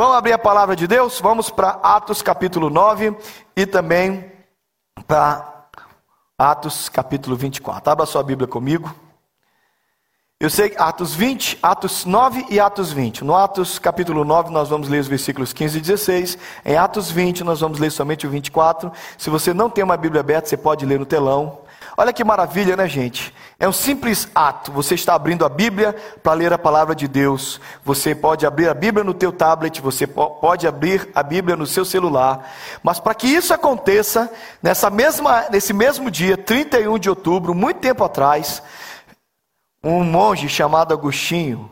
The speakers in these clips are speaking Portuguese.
Vamos abrir a palavra de Deus? Vamos para Atos capítulo 9 e também para Atos capítulo 24. Abra sua Bíblia comigo. Eu sei Atos 20, Atos 9 e Atos 20. No Atos capítulo 9 nós vamos ler os versículos 15 e 16. Em Atos 20 nós vamos ler somente o 24. Se você não tem uma Bíblia aberta, você pode ler no telão. Olha que maravilha, né, gente? É um simples ato. Você está abrindo a Bíblia para ler a palavra de Deus. Você pode abrir a Bíblia no teu tablet, você pode abrir a Bíblia no seu celular. Mas para que isso aconteça, nessa mesma, nesse mesmo dia, 31 de outubro, muito tempo atrás, um monge chamado Agostinho,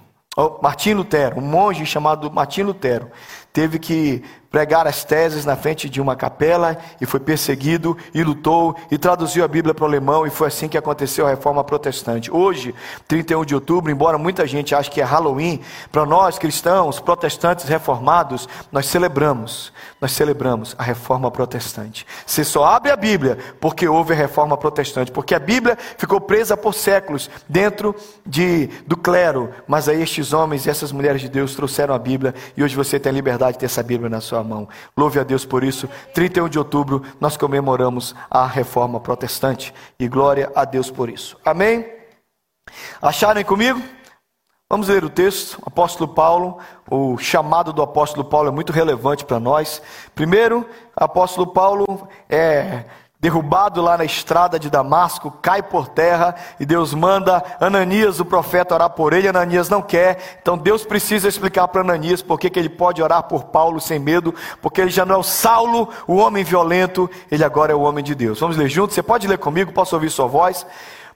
Martim Lutero, um monge chamado Martim Lutero, teve que pregar as teses na frente de uma capela e foi perseguido e lutou e traduziu a Bíblia para o alemão e foi assim que aconteceu a reforma protestante. Hoje, 31 de outubro, embora muita gente ache que é Halloween, para nós cristãos, protestantes reformados, nós celebramos, nós celebramos a reforma protestante. Você só abre a Bíblia porque houve a reforma protestante, porque a Bíblia ficou presa por séculos dentro de, do clero, mas aí estes homens e essas mulheres de Deus trouxeram a Bíblia e hoje você tem a liberdade de ter essa Bíblia na sua mão. Louve a Deus por isso. 31 de outubro nós comemoramos a reforma protestante e glória a Deus por isso. Amém? Acharem comigo? Vamos ler o texto, apóstolo Paulo, o chamado do apóstolo Paulo é muito relevante para nós. Primeiro, apóstolo Paulo é derrubado lá na estrada de Damasco, cai por terra e Deus manda Ananias, o profeta, orar por ele. Ananias não quer, então Deus precisa explicar para Ananias por que ele pode orar por Paulo sem medo, porque ele já não é o Saulo, o homem violento, ele agora é o homem de Deus. Vamos ler juntos? Você pode ler comigo? Posso ouvir sua voz?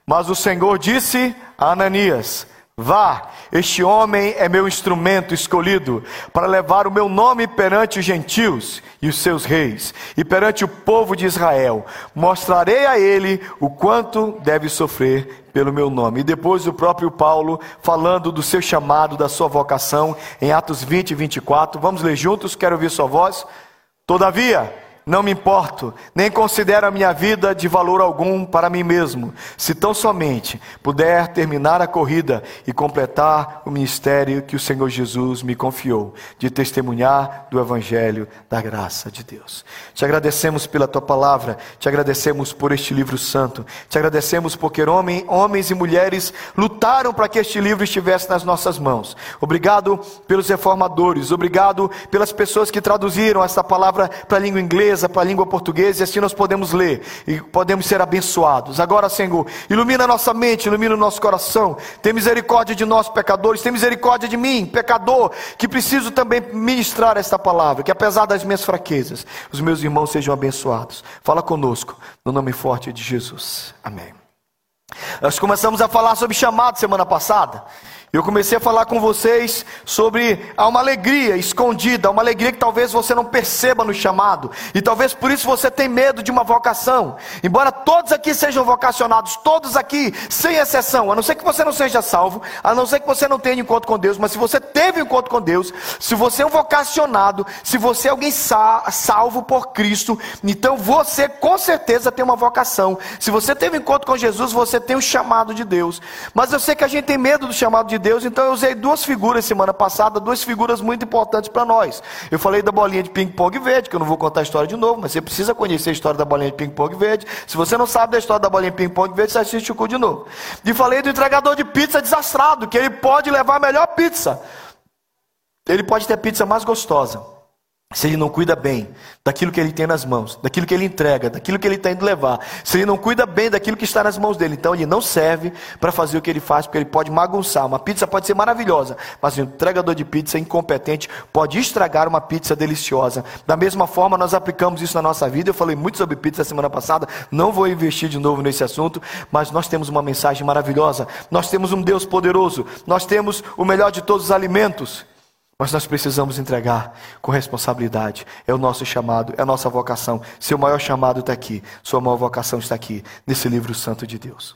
Mas o Senhor disse a Ananias: Vá, este homem é meu instrumento escolhido para levar o meu nome perante os gentios e os seus reis, e perante o povo de Israel. Mostrarei a ele o quanto deve sofrer pelo meu nome. E depois o próprio Paulo, falando do seu chamado, da sua vocação, em Atos 20 e 24. Vamos ler juntos, quero ouvir sua voz. Todavia, não me importo, nem considero a minha vida de valor algum para mim mesmo, se tão somente puder terminar a corrida e completar o ministério que o Senhor Jesus me confiou, de testemunhar do Evangelho da graça de Deus. Te agradecemos pela tua palavra, te agradecemos por este livro santo, te agradecemos porque homem, homens e mulheres lutaram para que este livro estivesse nas nossas mãos. Obrigado pelos reformadores, obrigado pelas pessoas que traduziram esta palavra para a língua inglesa para a língua portuguesa e assim nós podemos ler e podemos ser abençoados. Agora, Senhor, ilumina nossa mente, ilumina o nosso coração. Tem misericórdia de nós, pecadores, tem misericórdia de mim, pecador, que preciso também ministrar esta palavra, que apesar das minhas fraquezas, os meus irmãos sejam abençoados. Fala conosco, no nome forte de Jesus. Amém. Nós começamos a falar sobre chamado semana passada. Eu comecei a falar com vocês sobre há uma alegria escondida, uma alegria que talvez você não perceba no chamado, e talvez por isso você tenha medo de uma vocação. Embora todos aqui sejam vocacionados, todos aqui, sem exceção, a não ser que você não seja salvo, a não ser que você não tenha encontro com Deus, mas se você teve encontro com Deus, se você é um vocacionado, se você é alguém salvo por Cristo, então você com certeza tem uma vocação. Se você teve encontro com Jesus, você tem o chamado de Deus. Mas eu sei que a gente tem medo do chamado de Deus, então eu usei duas figuras semana passada, duas figuras muito importantes para nós. Eu falei da bolinha de ping-pong verde, que eu não vou contar a história de novo, mas você precisa conhecer a história da bolinha de ping-pong verde. Se você não sabe da história da bolinha de ping-pong verde, você assiste o cu de novo. E falei do entregador de pizza desastrado, que ele pode levar a melhor pizza. Ele pode ter pizza mais gostosa se ele não cuida bem daquilo que ele tem nas mãos, daquilo que ele entrega, daquilo que ele está indo levar, se ele não cuida bem daquilo que está nas mãos dele, então ele não serve para fazer o que ele faz, porque ele pode magunçar. Uma pizza pode ser maravilhosa, mas um entregador de pizza incompetente pode estragar uma pizza deliciosa. Da mesma forma, nós aplicamos isso na nossa vida. Eu falei muito sobre pizza semana passada, não vou investir de novo nesse assunto, mas nós temos uma mensagem maravilhosa. Nós temos um Deus poderoso, nós temos o melhor de todos os alimentos. Mas nós precisamos entregar com responsabilidade. É o nosso chamado, é a nossa vocação. Seu maior chamado está aqui, sua maior vocação está aqui, nesse livro santo de Deus.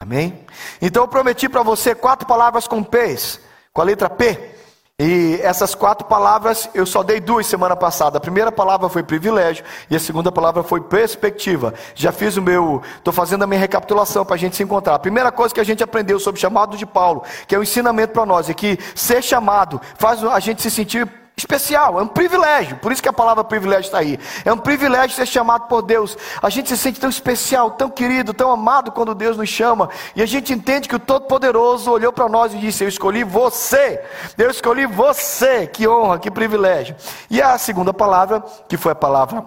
Amém? Então eu prometi para você quatro palavras com P's, com a letra P. E essas quatro palavras eu só dei duas semana passada. A primeira palavra foi privilégio e a segunda palavra foi perspectiva. Já fiz o meu, estou fazendo a minha recapitulação para a gente se encontrar. A primeira coisa que a gente aprendeu sobre o chamado de Paulo, que é o um ensinamento para nós, é que ser chamado faz a gente se sentir especial, é um privilégio. Por isso que a palavra privilégio está aí. É um privilégio ser chamado por Deus. A gente se sente tão especial, tão querido, tão amado quando Deus nos chama. E a gente entende que o Todo-Poderoso olhou para nós e disse: Eu escolhi você. Eu escolhi você. Que honra, que privilégio. E a segunda palavra, que foi a palavra.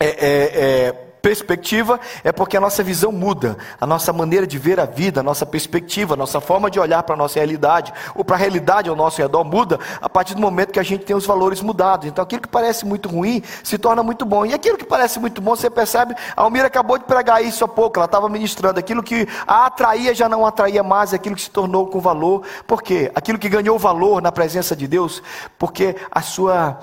É, é, é, perspectiva é porque a nossa visão muda, a nossa maneira de ver a vida, a nossa perspectiva, a nossa forma de olhar para a nossa realidade, ou para a realidade ao nosso redor muda a partir do momento que a gente tem os valores mudados. Então aquilo que parece muito ruim se torna muito bom. E aquilo que parece muito bom, você percebe, a Almira acabou de pregar isso há pouco, ela estava ministrando, aquilo que a atraía já não atraía mais, aquilo que se tornou com valor. Por quê? Aquilo que ganhou valor na presença de Deus, porque a sua,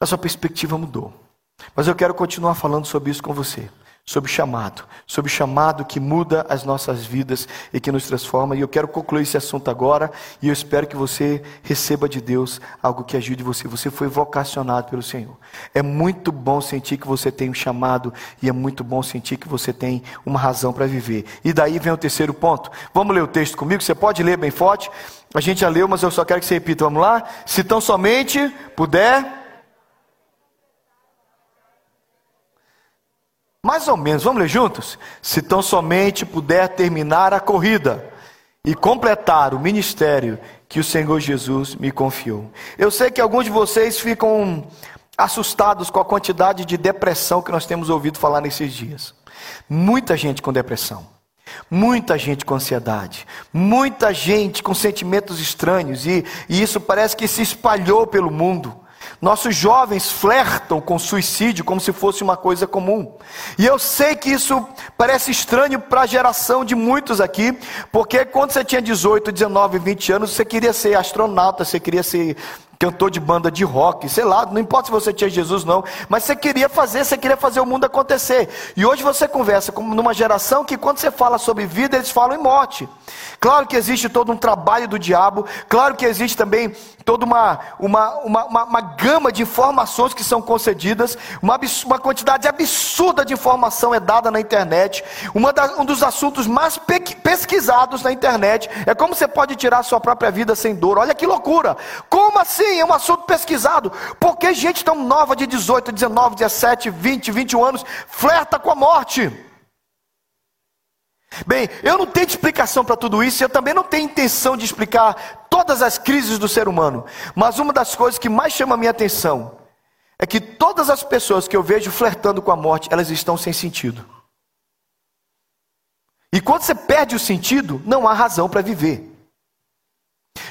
a sua perspectiva mudou. Mas eu quero continuar falando sobre isso com você. Sobre chamado, sobre chamado que muda as nossas vidas e que nos transforma. E eu quero concluir esse assunto agora. E eu espero que você receba de Deus algo que ajude você. Você foi vocacionado pelo Senhor. É muito bom sentir que você tem um chamado. E é muito bom sentir que você tem uma razão para viver. E daí vem o terceiro ponto. Vamos ler o texto comigo? Você pode ler bem forte? A gente já leu, mas eu só quero que você repita. Vamos lá? Se tão somente puder Mais ou menos, vamos ler juntos? Se tão somente puder terminar a corrida e completar o ministério que o Senhor Jesus me confiou. Eu sei que alguns de vocês ficam assustados com a quantidade de depressão que nós temos ouvido falar nesses dias. Muita gente com depressão. Muita gente com ansiedade, muita gente com sentimentos estranhos, e, e isso parece que se espalhou pelo mundo. Nossos jovens flertam com suicídio como se fosse uma coisa comum. E eu sei que isso parece estranho para a geração de muitos aqui, porque quando você tinha 18, 19, 20 anos, você queria ser astronauta, você queria ser cantor de banda de rock, sei lá, não importa se você tinha Jesus não, mas você queria fazer, você queria fazer o mundo acontecer. E hoje você conversa com numa geração que quando você fala sobre vida, eles falam em morte. Claro que existe todo um trabalho do diabo, claro que existe também toda uma, uma, uma, uma, uma gama de informações que são concedidas, uma, uma quantidade absurda de informação é dada na internet. Uma da, um dos assuntos mais pesquisados na internet é como você pode tirar a sua própria vida sem dor. Olha que loucura! Como assim? Sim, é um assunto pesquisado. Porque gente tão nova de 18, 19, 17, 20, 21 anos flerta com a morte. Bem, eu não tenho explicação para tudo isso, eu também não tenho intenção de explicar todas as crises do ser humano. Mas uma das coisas que mais chama a minha atenção é que todas as pessoas que eu vejo flertando com a morte, elas estão sem sentido. E quando você perde o sentido, não há razão para viver.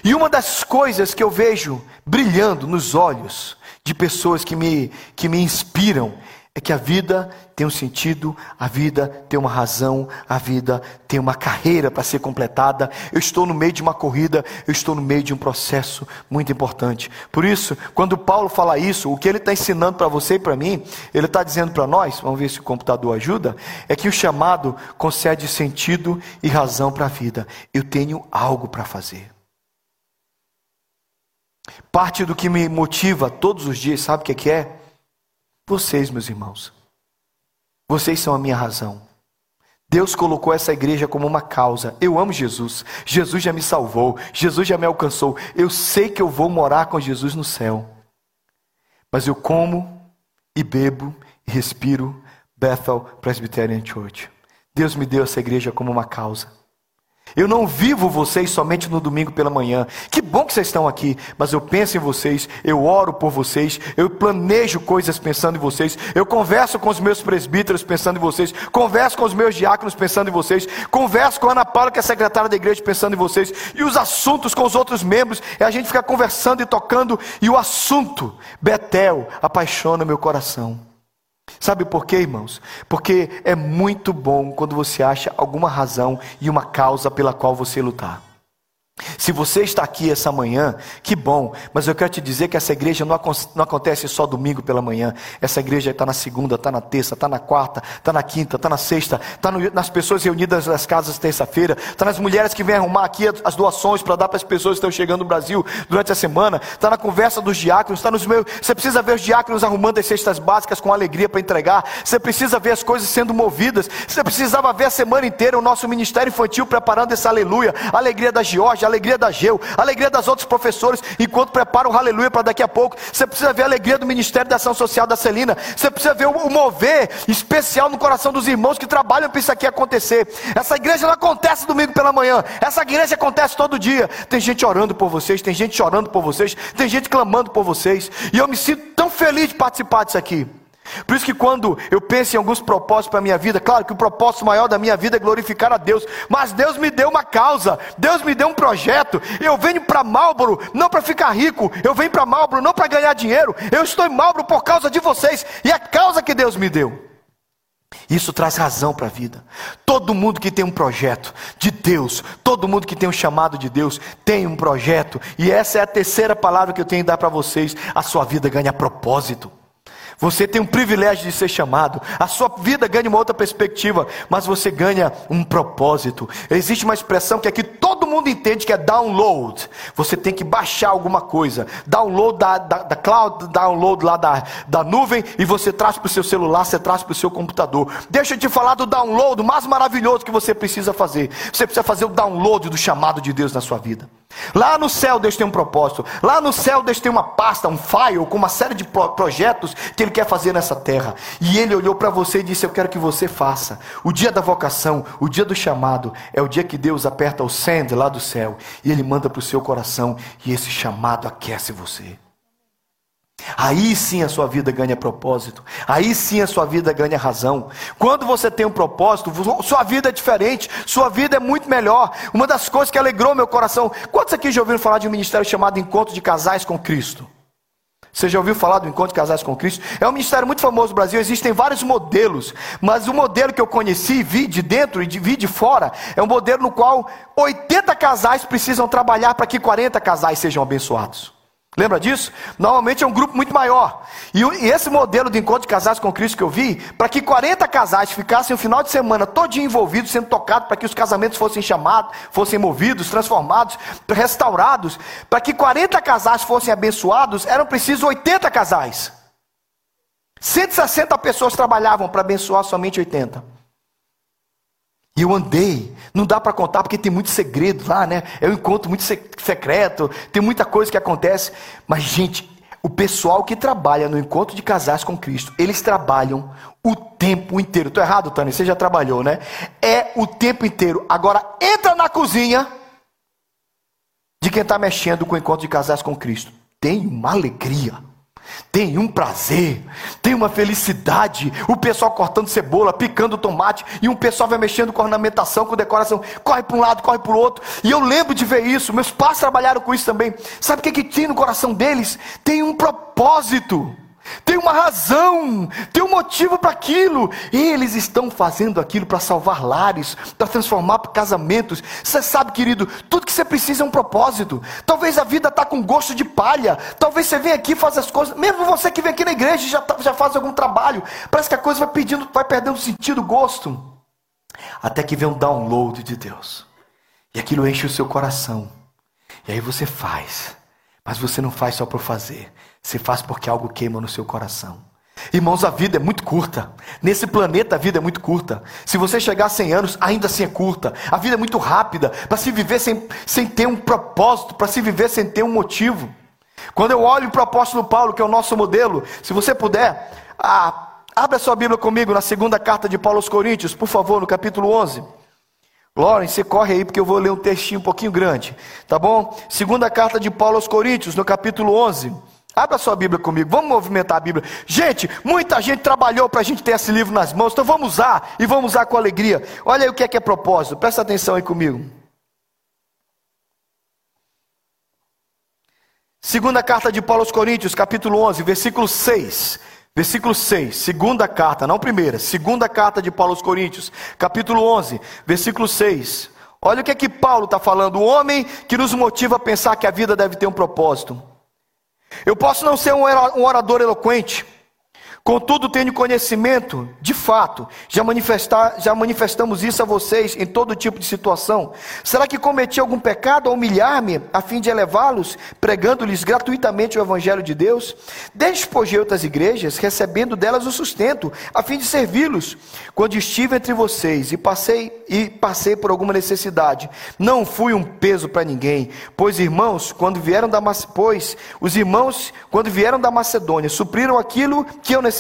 E uma das coisas que eu vejo brilhando nos olhos de pessoas que me, que me inspiram é que a vida tem um sentido, a vida tem uma razão, a vida tem uma carreira para ser completada. Eu estou no meio de uma corrida, eu estou no meio de um processo muito importante. Por isso, quando Paulo fala isso, o que ele está ensinando para você e para mim, ele está dizendo para nós, vamos ver se o computador ajuda, é que o chamado concede sentido e razão para a vida. Eu tenho algo para fazer. Parte do que me motiva todos os dias, sabe o que é? Vocês, meus irmãos. Vocês são a minha razão. Deus colocou essa igreja como uma causa. Eu amo Jesus. Jesus já me salvou. Jesus já me alcançou. Eu sei que eu vou morar com Jesus no céu. Mas eu como e bebo e respiro Bethel Presbyterian Church. Deus me deu essa igreja como uma causa. Eu não vivo vocês somente no domingo pela manhã. Que bom que vocês estão aqui, mas eu penso em vocês, eu oro por vocês, eu planejo coisas pensando em vocês, eu converso com os meus presbíteros pensando em vocês, converso com os meus diáconos pensando em vocês, converso com a Ana Paula, que é secretária da igreja, pensando em vocês, e os assuntos com os outros membros, é a gente ficar conversando e tocando, e o assunto, Betel, apaixona meu coração. Sabe por quê, irmãos? Porque é muito bom quando você acha alguma razão e uma causa pela qual você lutar. Se você está aqui essa manhã, que bom, mas eu quero te dizer que essa igreja não, não acontece só domingo pela manhã. Essa igreja está na segunda, está na terça, está na quarta, está na quinta, está na sexta, está nas pessoas reunidas nas casas terça-feira, está nas mulheres que vêm arrumar aqui as doações para dar para as pessoas que estão chegando no Brasil durante a semana, está na conversa dos diáconos, está nos meus. Você precisa ver os diáconos arrumando as cestas básicas com alegria para entregar, você precisa ver as coisas sendo movidas, você precisava ver a semana inteira o nosso ministério infantil preparando essa aleluia, a alegria da Georgia a alegria da Geu, a alegria das outros professores, enquanto preparam o aleluia para daqui a pouco. Você precisa ver a alegria do Ministério da Ação Social da Celina. Você precisa ver o mover especial no coração dos irmãos que trabalham para isso aqui acontecer. Essa igreja não acontece domingo pela manhã, essa igreja acontece todo dia. Tem gente orando por vocês, tem gente chorando por vocês, tem gente clamando por vocês. E eu me sinto tão feliz de participar disso aqui. Por isso que quando eu penso em alguns propósitos para a minha vida, claro que o propósito maior da minha vida é glorificar a Deus, mas Deus me deu uma causa, Deus me deu um projeto. Eu venho para Marlboro não para ficar rico, eu venho para Marlboro não para ganhar dinheiro. Eu estou em Marlboro por causa de vocês e a causa que Deus me deu. Isso traz razão para a vida. Todo mundo que tem um projeto de Deus, todo mundo que tem um chamado de Deus, tem um projeto, e essa é a terceira palavra que eu tenho que dar para vocês: a sua vida ganha propósito. Você tem um privilégio de ser chamado. A sua vida ganha uma outra perspectiva, mas você ganha um propósito. Existe uma expressão que aqui todo mundo entende que é download. Você tem que baixar alguma coisa. Download da, da, da cloud, download lá da, da nuvem, e você traz para o seu celular, você traz para o seu computador. Deixa eu te falar do download mais maravilhoso que você precisa fazer. Você precisa fazer o download do chamado de Deus na sua vida. Lá no céu Deus tem um propósito. Lá no céu Deus tem uma pasta, um file com uma série de projetos que Ele quer fazer nessa terra. E Ele olhou para você e disse: Eu quero que você faça. O dia da vocação, o dia do chamado, é o dia que Deus aperta o send lá do céu e Ele manda para o seu coração e esse chamado aquece você. Aí sim a sua vida ganha propósito. Aí sim a sua vida ganha razão. Quando você tem um propósito, sua vida é diferente, sua vida é muito melhor. Uma das coisas que alegrou meu coração. Quantos aqui já ouviram falar de um ministério chamado Encontro de Casais com Cristo? Você já ouviu falar do Encontro de Casais com Cristo? É um ministério muito famoso no Brasil, existem vários modelos, mas o modelo que eu conheci, vi de dentro e vi de fora, é um modelo no qual 80 casais precisam trabalhar para que 40 casais sejam abençoados. Lembra disso? Normalmente é um grupo muito maior. E, esse modelo de encontro de casais com Cristo que eu vi, para que 40 casais ficassem o final de semana todinho envolvidos, sendo tocados, para que os casamentos fossem chamados, fossem movidos, transformados, restaurados, para que 40 casais fossem abençoados, eram precisos 80 casais. 160 pessoas trabalhavam para abençoar somente 80. E eu andei, não dá para contar porque tem muito segredo lá, né? É um encontro muito secreto, tem muita coisa que acontece. Mas, gente, o pessoal que trabalha no encontro de casais com Cristo, eles trabalham o tempo inteiro. Estou errado, Tânia? Você já trabalhou, né? É o tempo inteiro. Agora, entra na cozinha de quem está mexendo com o encontro de casais com Cristo. Tem uma alegria tem um prazer, tem uma felicidade. O pessoal cortando cebola, picando tomate, e um pessoal vai mexendo com ornamentação, com decoração, corre para um lado, corre para o outro. E eu lembro de ver isso. Meus pais trabalharam com isso também. Sabe o que, que tinha no coração deles? Tem um propósito. Tem uma razão, tem um motivo para aquilo. Eles estão fazendo aquilo para salvar lares, para transformar casamentos. Você sabe, querido, tudo que você precisa é um propósito. Talvez a vida está com gosto de palha. Talvez você venha aqui e faz as coisas. Mesmo você que vem aqui na igreja e já, tá, já faz algum trabalho. Parece que a coisa vai pedindo, vai perdendo sentido, gosto. Até que vem um download de Deus. E aquilo enche o seu coração. E aí você faz. Mas você não faz só por fazer. Você faz porque algo queima no seu coração. Irmãos, a vida é muito curta. Nesse planeta a vida é muito curta. Se você chegar a 100 anos, ainda assim é curta. A vida é muito rápida para se viver sem, sem ter um propósito, para se viver sem ter um motivo. Quando eu olho para o apóstolo Paulo, que é o nosso modelo, se você puder, ah, abra sua Bíblia comigo na segunda carta de Paulo aos Coríntios, por favor, no capítulo 11. Lawrence, você corre aí porque eu vou ler um textinho um pouquinho grande, tá bom? Segunda carta de Paulo aos Coríntios, no capítulo 11. Abra sua Bíblia comigo, vamos movimentar a Bíblia. Gente, muita gente trabalhou para a gente ter esse livro nas mãos, então vamos usar e vamos usar com alegria. Olha aí o que é que é propósito, presta atenção aí comigo. Segunda carta de Paulo aos Coríntios, capítulo 11, versículo 6. Versículo 6, segunda carta, não primeira, segunda carta de Paulo aos Coríntios, capítulo 11, versículo 6. Olha o que é que Paulo está falando, o homem que nos motiva a pensar que a vida deve ter um propósito. Eu posso não ser um orador eloquente, Contudo, tenho conhecimento, de fato, já, manifestar, já manifestamos isso a vocês em todo tipo de situação. Será que cometi algum pecado ao humilhar-me a fim de elevá-los, pregando-lhes gratuitamente o Evangelho de Deus? Despojei outras igrejas, recebendo delas o sustento, a fim de servi-los. Quando estive entre vocês e passei, e passei por alguma necessidade, não fui um peso para ninguém, pois irmãos, quando vieram da pois os irmãos, quando vieram da Macedônia, supriram aquilo que eu necessitava.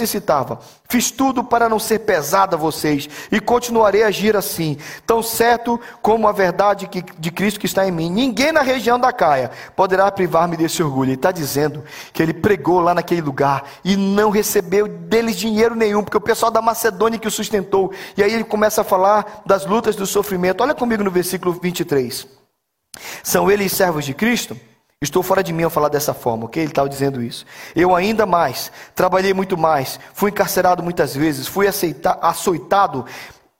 Fiz tudo para não ser pesado a vocês e continuarei a agir assim, tão certo como a verdade que, de Cristo que está em mim. Ninguém na região da Caia poderá privar-me desse orgulho. Ele está dizendo que ele pregou lá naquele lugar e não recebeu deles dinheiro nenhum, porque o pessoal da Macedônia que o sustentou. E aí ele começa a falar das lutas do sofrimento. Olha comigo no versículo 23. São eles servos de Cristo? Estou fora de mim ao falar dessa forma, ok? Ele estava dizendo isso. Eu ainda mais, trabalhei muito mais, fui encarcerado muitas vezes, fui aceita, açoitado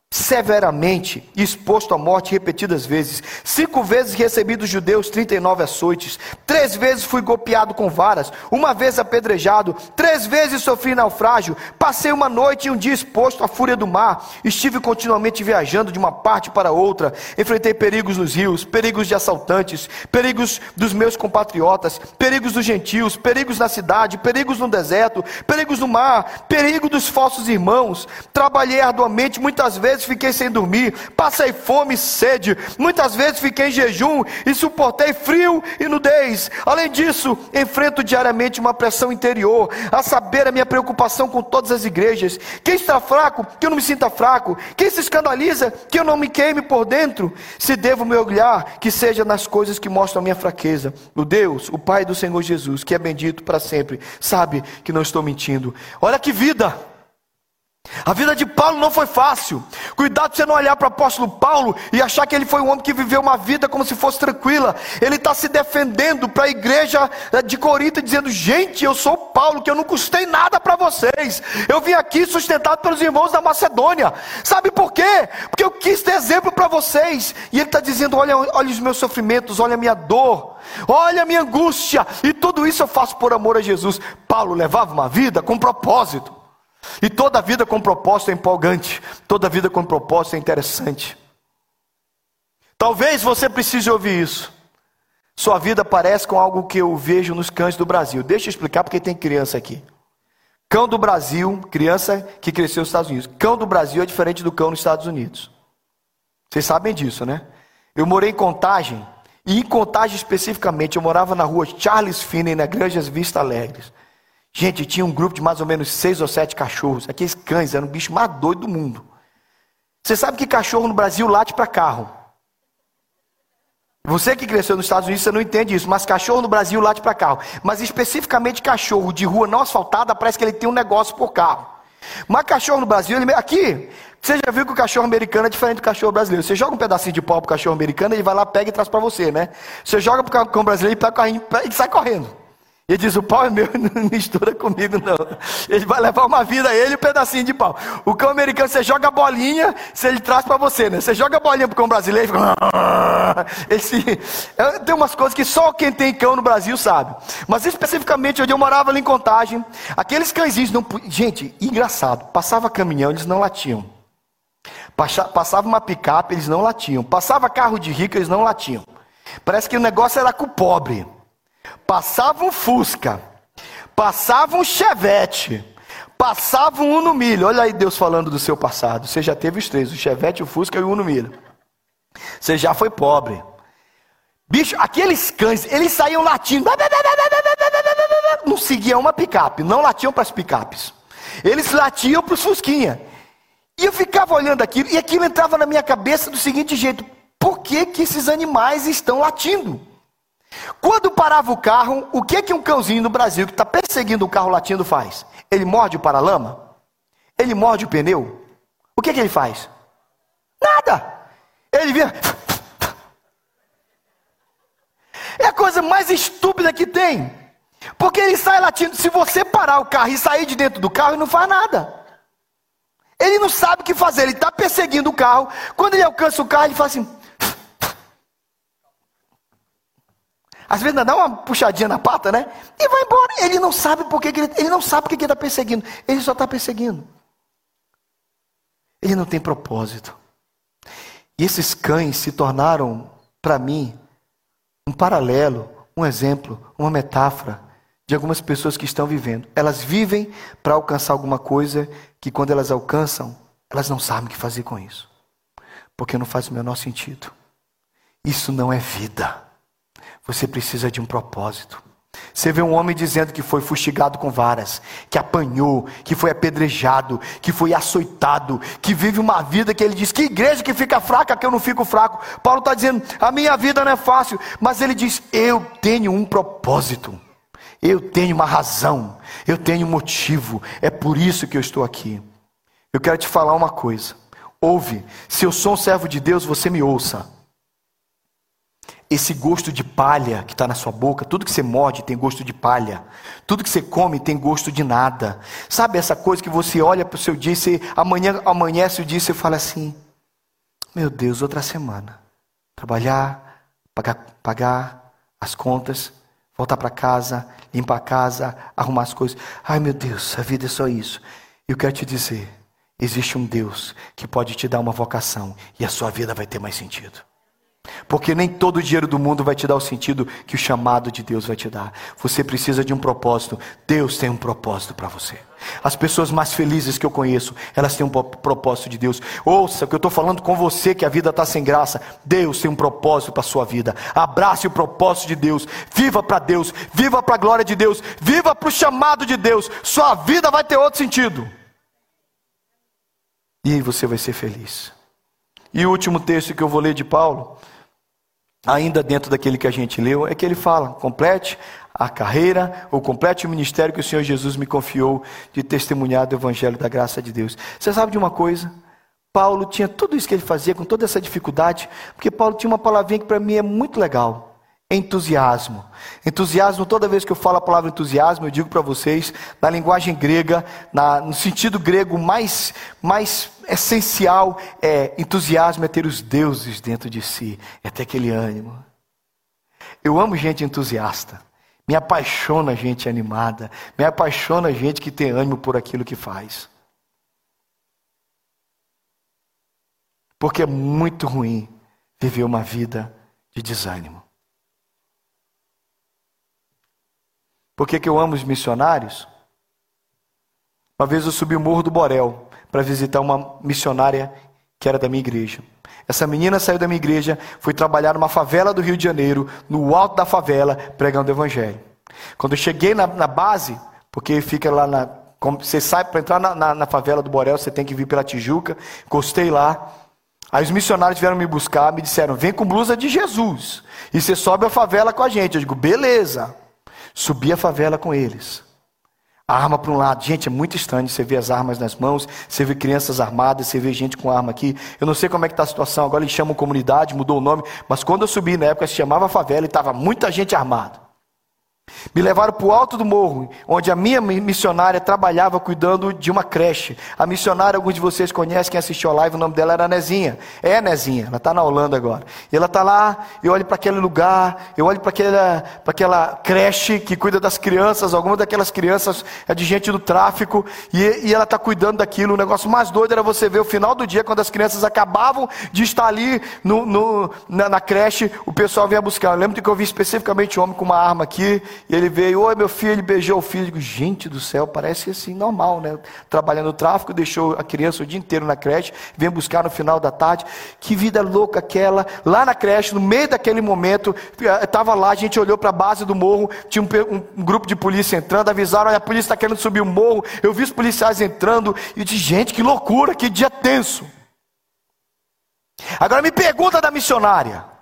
severamente, exposto à morte repetidas vezes. Cinco vezes recebi dos judeus 39 açoites. Três vezes fui golpeado com varas. Uma vez apedrejado. Três vezes sofri naufrágio. Passei uma noite e um dia exposto à fúria do mar. Estive continuamente viajando de uma parte para outra. Enfrentei perigos nos rios, perigos de assaltantes, perigos dos meus compatriotas, perigos dos gentios, perigos na cidade, perigos no deserto, perigos no mar, perigo dos falsos irmãos. Trabalhei arduamente muitas vezes vezes fiquei sem dormir, passei fome e sede, muitas vezes fiquei em jejum e suportei frio e nudez. Além disso, enfrento diariamente uma pressão interior, a saber, a minha preocupação com todas as igrejas. Quem está fraco, que eu não me sinta fraco. Quem se escandaliza, que eu não me queime por dentro. Se devo me olhar, que seja nas coisas que mostram a minha fraqueza. O Deus, o Pai do Senhor Jesus, que é bendito para sempre, sabe que não estou mentindo. Olha que vida! A vida de Paulo não foi fácil. Cuidado de você não olhar para o apóstolo Paulo e achar que ele foi um homem que viveu uma vida como se fosse tranquila. Ele está se defendendo para a igreja eh, de Corinto, dizendo: Gente, eu sou Paulo, que eu não custei nada para vocês. Eu vim aqui sustentado pelos irmãos da Macedônia. Sabe por quê? Porque eu quis ter exemplo para vocês. E ele está dizendo: olha, olha os meus sofrimentos, olha a minha dor, olha a minha angústia. E tudo isso eu faço por amor a Jesus. Paulo levava uma vida com propósito. E toda vida com propósito é empolgante, toda vida com propósito é interessante. Talvez você precise ouvir isso. Sua vida parece com algo que eu vejo nos cães do Brasil. Deixa eu explicar porque tem criança aqui. Cão do Brasil, criança que cresceu nos Estados Unidos. Cão do Brasil é diferente do cão nos Estados Unidos. Vocês sabem disso, né? Eu morei em Contagem, e em Contagem especificamente, eu morava na rua Charles Finney, na Granjas Vista Alegres. Gente, tinha um grupo de mais ou menos seis ou sete cachorros. Aqueles cães eram o bicho mais doido do mundo. Você sabe que cachorro no Brasil late para carro. Você que cresceu nos Estados Unidos, você não entende isso, mas cachorro no Brasil late para carro. Mas especificamente cachorro de rua não asfaltada, parece que ele tem um negócio por carro. Mas cachorro no Brasil, ele, aqui, você já viu que o cachorro americano é diferente do cachorro brasileiro. Você joga um pedacinho de pau pro cachorro americano, ele vai lá, pega e traz para você, né? Você joga pro cachorro brasileiro, ele pega o carrinho e sai correndo. Ele diz: O pau é meu, não mistura comigo, não. Ele vai levar uma vida ele um pedacinho de pau. O cão americano, você joga a bolinha, se ele traz para você, né? Você joga a bolinha pro cão brasileiro, fica. Esse... Tem umas coisas que só quem tem cão no Brasil sabe. Mas especificamente onde eu morava ali em Contagem, aqueles cãezinhos não. Gente, engraçado, passava caminhão, eles não latiam. Passava uma picape, eles não latiam. Passava carro de rico, eles não latiam. Parece que o negócio era com o pobre. Passava um Fusca, passava um Chevette, passava um Uno Milho. Olha aí Deus falando do seu passado. Você já teve os três: o Chevette, o Fusca e o Uno Milho. Você já foi pobre. Bicho, aqueles cães, eles saíam latindo. Não seguiam uma picape, não latiam para as picapes. Eles latiam para os Fusquinha. E eu ficava olhando aquilo, e aquilo entrava na minha cabeça do seguinte jeito: por que, que esses animais estão latindo? Quando parava o carro, o que que um cãozinho no Brasil que está perseguindo o carro latindo faz? Ele morde o paralama? Ele morde o pneu? O que que ele faz? Nada. Ele vira. É a coisa mais estúpida que tem. Porque ele sai latindo. Se você parar o carro e sair de dentro do carro, ele não faz nada. Ele não sabe o que fazer. Ele está perseguindo o carro. Quando ele alcança o carro, ele faz assim. Às vezes dá uma puxadinha na pata, né? E vai embora. Ele não sabe por que, ele, ele não sabe por que ele está perseguindo. Ele só está perseguindo. Ele não tem propósito. E esses cães se tornaram, para mim, um paralelo, um exemplo, uma metáfora de algumas pessoas que estão vivendo. Elas vivem para alcançar alguma coisa que, quando elas alcançam, elas não sabem o que fazer com isso. Porque não faz o menor sentido. Isso não é vida. Você precisa de um propósito. Você vê um homem dizendo que foi fustigado com varas, que apanhou, que foi apedrejado, que foi açoitado, que vive uma vida que ele diz: que igreja que fica fraca, que eu não fico fraco. Paulo está dizendo: a minha vida não é fácil, mas ele diz: eu tenho um propósito, eu tenho uma razão, eu tenho um motivo, é por isso que eu estou aqui. Eu quero te falar uma coisa: ouve, se eu sou um servo de Deus, você me ouça esse gosto de palha que está na sua boca, tudo que você morde tem gosto de palha, tudo que você come tem gosto de nada. Sabe essa coisa que você olha para o seu dia e amanhã amanhece o dia e você fala assim: Meu Deus, outra semana. Trabalhar, pagar, pagar as contas, voltar para casa, limpar a casa, arrumar as coisas. Ai meu Deus, a vida é só isso. Eu quero te dizer: existe um Deus que pode te dar uma vocação e a sua vida vai ter mais sentido. Porque nem todo o dinheiro do mundo vai te dar o sentido que o chamado de Deus vai te dar. Você precisa de um propósito. Deus tem um propósito para você. As pessoas mais felizes que eu conheço, elas têm um propósito de Deus. Ouça o que eu estou falando com você, que a vida está sem graça. Deus tem um propósito para a sua vida. Abrace o propósito de Deus. Viva para Deus. Viva para a glória de Deus. Viva para o chamado de Deus. Sua vida vai ter outro sentido. E você vai ser feliz. E o último texto que eu vou ler de Paulo ainda dentro daquele que a gente leu, é que ele fala: complete a carreira, ou complete o ministério que o Senhor Jesus me confiou de testemunhar do Evangelho da graça de Deus. Você sabe de uma coisa? Paulo tinha tudo isso que ele fazia, com toda essa dificuldade, porque Paulo tinha uma palavrinha que para mim é muito legal entusiasmo. Entusiasmo, toda vez que eu falo a palavra entusiasmo, eu digo para vocês, na linguagem grega, na, no sentido grego mais, mais essencial, é entusiasmo é ter os deuses dentro de si, é ter aquele ânimo. Eu amo gente entusiasta. Me apaixona gente animada. Me apaixona gente que tem ânimo por aquilo que faz. Porque é muito ruim viver uma vida de desânimo. Por que, que eu amo os missionários? Uma vez eu subi o Morro do Borel para visitar uma missionária que era da minha igreja. Essa menina saiu da minha igreja, foi trabalhar numa favela do Rio de Janeiro, no alto da favela, pregando o evangelho. Quando eu cheguei na, na base, porque fica lá na. Você sai para entrar na, na, na, favela do Borel, você tem que vir pela Tijuca. Encostei lá. Aí os missionários vieram me buscar, me disseram: vem com blusa de Jesus. E você sobe a favela com a gente. Eu digo: beleza. Subi a favela com eles. A arma para um lado. Gente, é muito estranho você ver as armas nas mãos, você vê crianças armadas, você vê gente com arma aqui. Eu não sei como é que está a situação, agora eles chamam comunidade, mudou o nome, mas quando eu subi na época se chamava favela e estava muita gente armada. Me levaram para o alto do morro, onde a minha missionária trabalhava cuidando de uma creche. A missionária, alguns de vocês conhecem, quem assistiu a live, o nome dela era Nezinha. É Nezinha, ela está na Holanda agora. E ela está lá, eu olho para aquele lugar, eu olho para aquela, aquela creche que cuida das crianças, algumas daquelas crianças é de gente do tráfico, e, e ela está cuidando daquilo. O negócio mais doido era você ver o final do dia, quando as crianças acabavam de estar ali no, no, na, na creche, o pessoal vinha buscar. Eu lembro que eu vi especificamente um homem com uma arma aqui, e ele veio, oi meu filho, ele beijou o filho. Digo, gente do céu, parece assim normal, né? Trabalhando no tráfico, deixou a criança o dia inteiro na creche, vem buscar no final da tarde. Que vida louca aquela. Lá na creche, no meio daquele momento, estava lá, a gente olhou para a base do morro, tinha um, um, um, grupo de polícia entrando, avisaram, olha, a polícia está querendo subir o morro. Eu vi os policiais entrando e disse, gente, que loucura, que dia tenso. Agora me pergunta da missionária.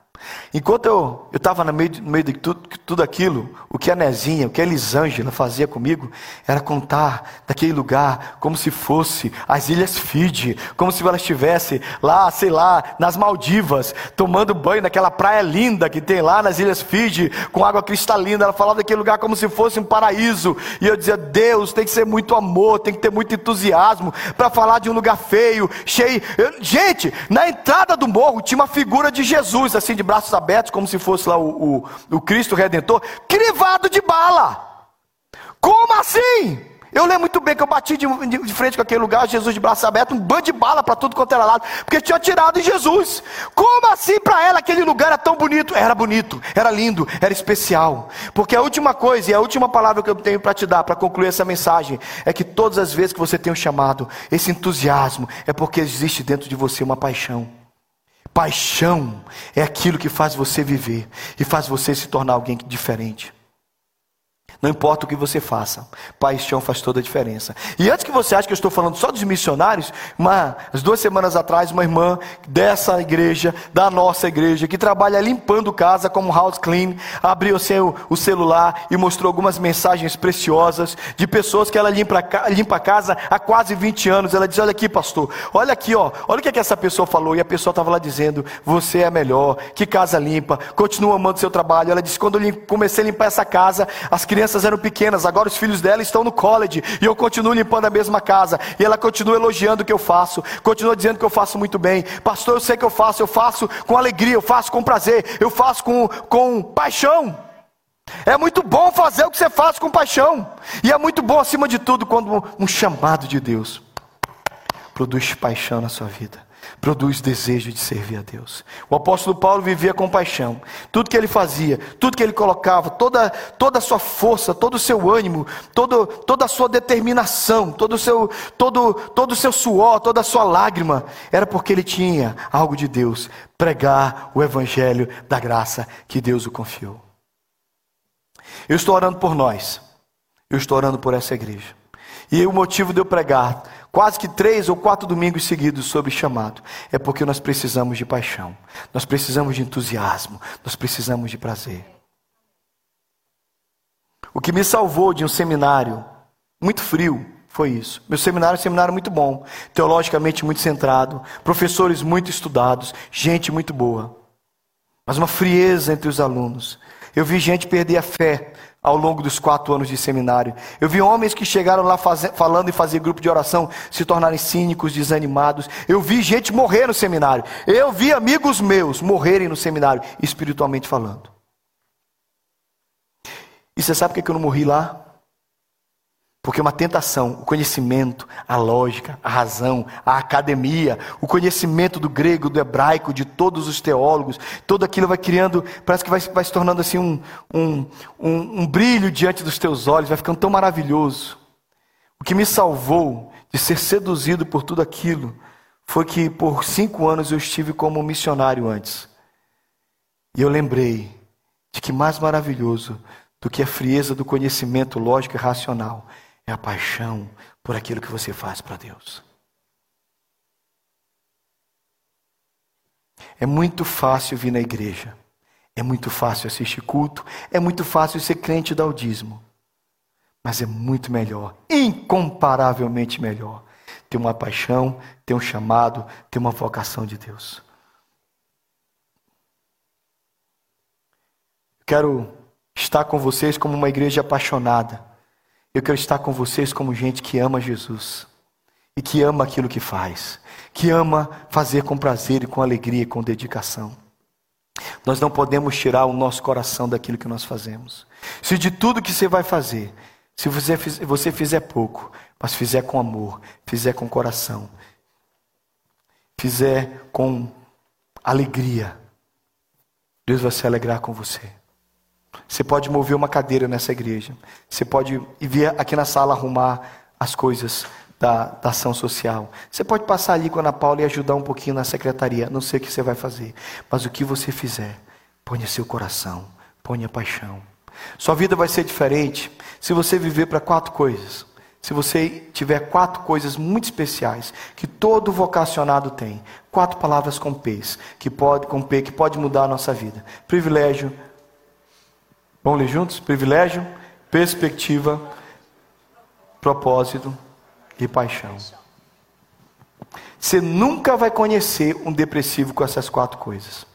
Enquanto eu estava no meio, no meio de tudo, tudo aquilo, o que a Nezinha, o que a Elisângela fazia comigo, era contar daquele lugar como se fosse as Ilhas Fiji, como se ela estivesse lá, sei lá, nas Maldivas, tomando banho naquela praia linda que tem lá nas Ilhas Fiji, com água cristalina. Ela falava daquele lugar como se fosse um paraíso. E eu dizia: Deus, tem que ser muito amor, tem que ter muito entusiasmo para falar de um lugar feio, cheio. Eu, gente, na entrada do morro tinha uma figura de Jesus, assim, de braços abertos abertos, como se fosse lá o, o, o Cristo Redentor, crivado de bala. Como assim? Eu lembro muito bem que eu bati de, de, de frente com aquele lugar, Jesus de braço aberto, um bando de bala para tudo quanto era lado, porque tinha tirado em Jesus. Como assim para ela aquele lugar era tão bonito? Era bonito, era lindo, era especial. Porque a última coisa e a última palavra que eu tenho para te dar, para concluir essa mensagem, é que todas as vezes que você tem um chamado, esse entusiasmo, é porque existe dentro de você uma paixão. Paixão é aquilo que faz você viver e faz você se tornar alguém diferente. Não importa o que você faça, paixão faz toda a diferença. E antes que você ache que eu estou falando só dos missionários, uma, as duas semanas atrás, uma irmã dessa igreja, da nossa igreja, que trabalha limpando casa como house clean, abriu seu, o celular e mostrou algumas mensagens preciosas de pessoas que ela limpa, limpa a casa há quase 20 anos. Ela diz: Olha aqui, pastor, olha aqui, ó, olha o que, é que essa pessoa falou. E a pessoa estava lá dizendo: Você é melhor, que casa limpa, continua amando seu trabalho. Ela disse: Quando eu comecei a limpar essa casa, as crianças crianças eram pequenas, agora os filhos dela estão no college e eu continuo limpando a mesma casa. E ela continua elogiando o que eu faço, continua dizendo que eu faço muito bem. Pastor, eu sei que eu faço, eu faço com alegria, eu faço com prazer, eu faço com, com paixão. É muito bom fazer o que você faz com paixão. E é muito bom, acima de tudo, quando um chamado de Deus produz paixão na sua vida produz desejo de servir a Deus. O apóstolo Paulo vivia com paixão. Tudo que ele fazia, tudo que ele colocava, toda, toda a sua força, todo o seu ânimo, todo, toda a sua determinação, todo o seu, todo, todo o seu suor, toda a sua lágrima, era porque ele tinha algo de Deus, pregar o evangelho da graça que Deus o confiou. Eu estou orando por nós. Eu estou orando por essa igreja. E o motivo de eu pregar quase que três ou quatro domingos seguidos sobre chamado, é porque nós precisamos de paixão, nós precisamos de entusiasmo, nós precisamos de prazer. O que me salvou de um seminário muito frio foi isso. Meu seminário é um seminário muito bom, teologicamente muito centrado, professores muito estudados, gente muito boa, mas uma frieza entre os alunos. Eu vi gente perder a fé ao longo dos quatro anos de seminário. Eu vi homens que chegaram lá falando e fazer grupo de oração se tornarem cínicos, desanimados. Eu vi gente morrer no seminário. Eu vi amigos meus morrerem no seminário, espiritualmente falando. E você sabe por que eu não morri lá? Porque uma tentação, o conhecimento, a lógica, a razão, a academia, o conhecimento do grego, do hebraico, de todos os teólogos, tudo aquilo vai criando, parece que vai, vai se tornando assim um, um, um, um brilho diante dos teus olhos, vai ficando tão maravilhoso. O que me salvou de ser seduzido por tudo aquilo foi que por cinco anos eu estive como missionário antes. E eu lembrei de que mais maravilhoso do que a frieza do conhecimento lógico e racional é a paixão por aquilo que você faz para Deus. É muito fácil vir na igreja, é muito fácil assistir culto, é muito fácil ser crente do audismo, mas é muito melhor, incomparavelmente melhor, ter uma paixão, ter um chamado, ter uma vocação de Deus. Quero estar com vocês como uma igreja apaixonada eu quero estar com vocês como gente que ama Jesus e que ama aquilo que faz, que ama fazer com prazer e com alegria e com dedicação. Nós não podemos tirar o nosso coração daquilo que nós fazemos. Se de tudo que você vai fazer, se você, você fizer pouco, mas fizer com amor, fizer com coração, fizer com alegria, Deus vai se alegrar com você. Você pode mover uma cadeira nessa igreja. Você pode vir aqui na sala arrumar as coisas da, da, ação social. Você pode passar ali com a Ana Paula e ajudar um pouquinho na secretaria. Não sei o que você vai fazer. Mas o que você fizer, ponha seu coração, ponha paixão. Sua vida vai ser diferente se você viver para quatro coisas. Se você tiver quatro coisas muito especiais que todo vocacionado tem, quatro palavras com P's, que pode com P, que pode mudar a nossa vida. Privilégio, Vamos ler juntos? Privilégio, perspectiva, propósito e paixão. Você nunca vai conhecer um depressivo com essas quatro coisas.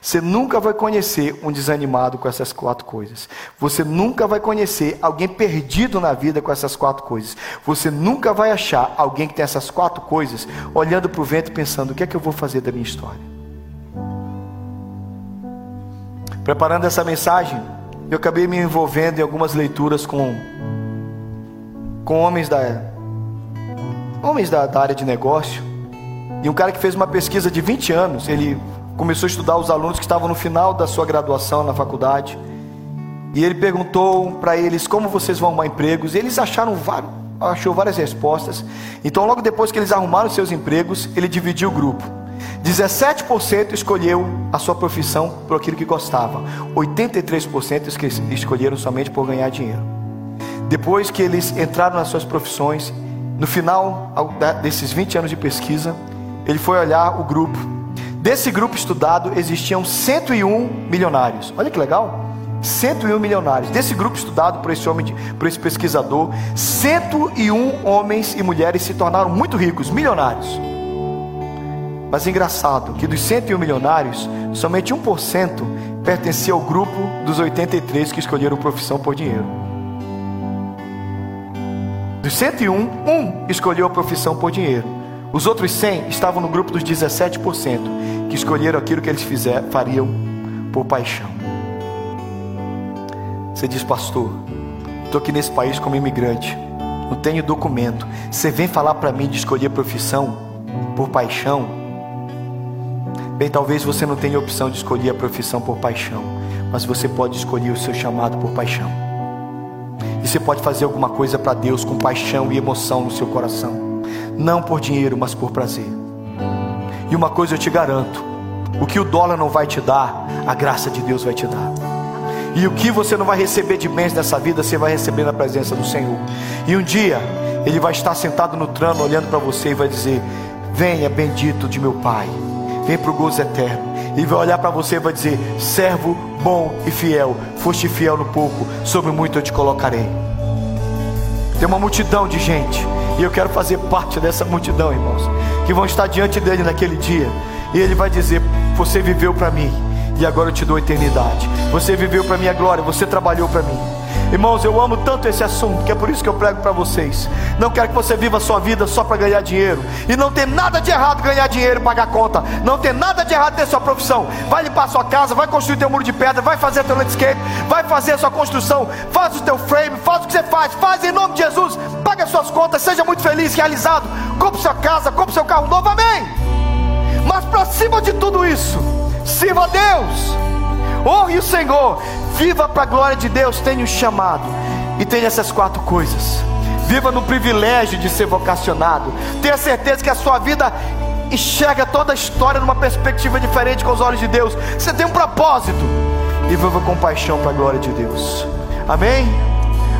Você nunca vai conhecer um desanimado com essas quatro coisas. Você nunca vai conhecer alguém perdido na vida com essas quatro coisas. Você nunca vai achar alguém que tem essas quatro coisas olhando para o vento pensando: o que é que eu vou fazer da minha história? Preparando essa mensagem, eu acabei me envolvendo em algumas leituras com, com homens da, homens da, da área de negócio. E um cara que fez uma pesquisa de 20 anos, ele começou a estudar os alunos que estavam no final da sua graduação na faculdade. E ele perguntou para eles como vocês vão arrumar empregos. E eles acharam achou várias respostas. Então, logo depois que eles arrumaram seus empregos, ele dividiu o grupo. 17% escolheu a sua profissão por aquilo que gostava. 83% escolheram somente por ganhar dinheiro. Depois que eles entraram nas suas profissões, no final desses 20 anos de pesquisa, ele foi olhar o grupo. Desse grupo estudado existiam 101 milionários. Olha que legal. 101 milionários. Desse grupo estudado por esse homem, por esse pesquisador, 101 homens e mulheres se tornaram muito ricos, milionários. Mas engraçado que dos 101 milionários, somente 1% pertencia ao grupo dos 83 que escolheram profissão por dinheiro. Dos 101, um escolheu a profissão por dinheiro. Os outros 100 estavam no grupo dos 17% que escolheram aquilo que eles fizer, fariam por paixão. Você diz, pastor, estou aqui nesse país como imigrante, não tenho documento. Você vem falar para mim de escolher profissão por paixão? Bem, talvez você não tenha opção de escolher a profissão por paixão, mas você pode escolher o seu chamado por paixão. E você pode fazer alguma coisa para Deus com paixão e emoção no seu coração, não por dinheiro, mas por prazer. E uma coisa eu te garanto: o que o dólar não vai te dar, a graça de Deus vai te dar. E o que você não vai receber de bens nessa vida, você vai receber na presença do Senhor. E um dia, Ele vai estar sentado no trono, olhando para você e vai dizer: Venha, bendito de meu Pai, vem para o gozo eterno. E vai olhar para você e vai dizer: Servo bom e fiel, foste fiel no pouco, sobre muito eu te colocarei. Tem uma multidão de gente, e eu quero fazer parte dessa multidão, irmãos, que vão estar diante dele naquele dia, e ele vai dizer: Você viveu para mim e agora eu te dou eternidade. Você viveu para minha glória, você trabalhou para mim. Irmãos, eu amo tanto esse assunto, que é por isso que eu prego para vocês. Não quero que você viva a sua vida só para ganhar dinheiro. E não tem nada de errado ganhar dinheiro e pagar conta. Não tem nada de errado ter sua profissão. Vai limpar sua casa, vai construir teu muro de pedra, vai fazer teu landscape, vai fazer a sua construção, faz o teu frame, faz o que você faz, faz em nome de Jesus, paga as suas contas, seja muito feliz, realizado, compre sua casa, compre seu carro novo, amém. Mas para cima de tudo isso, sirva a Deus, honre o Senhor, viva para a glória de Deus, tenha o chamado e tenha essas quatro coisas. Viva no privilégio de ser vocacionado. Tenha certeza que a sua vida enxerga toda a história numa perspectiva diferente com os olhos de Deus. Você tem um propósito e viva com paixão para a glória de Deus. Amém?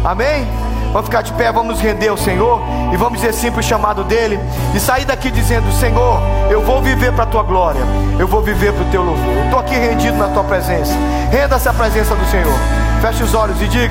Amém? Vamos ficar de pé, vamos render ao Senhor e vamos dizer sim para o chamado dele e sair daqui dizendo: Senhor, eu vou viver para a tua glória, eu vou viver para o teu louvor. Estou aqui rendido na tua presença. Renda-se a presença do Senhor. Feche os olhos e diga.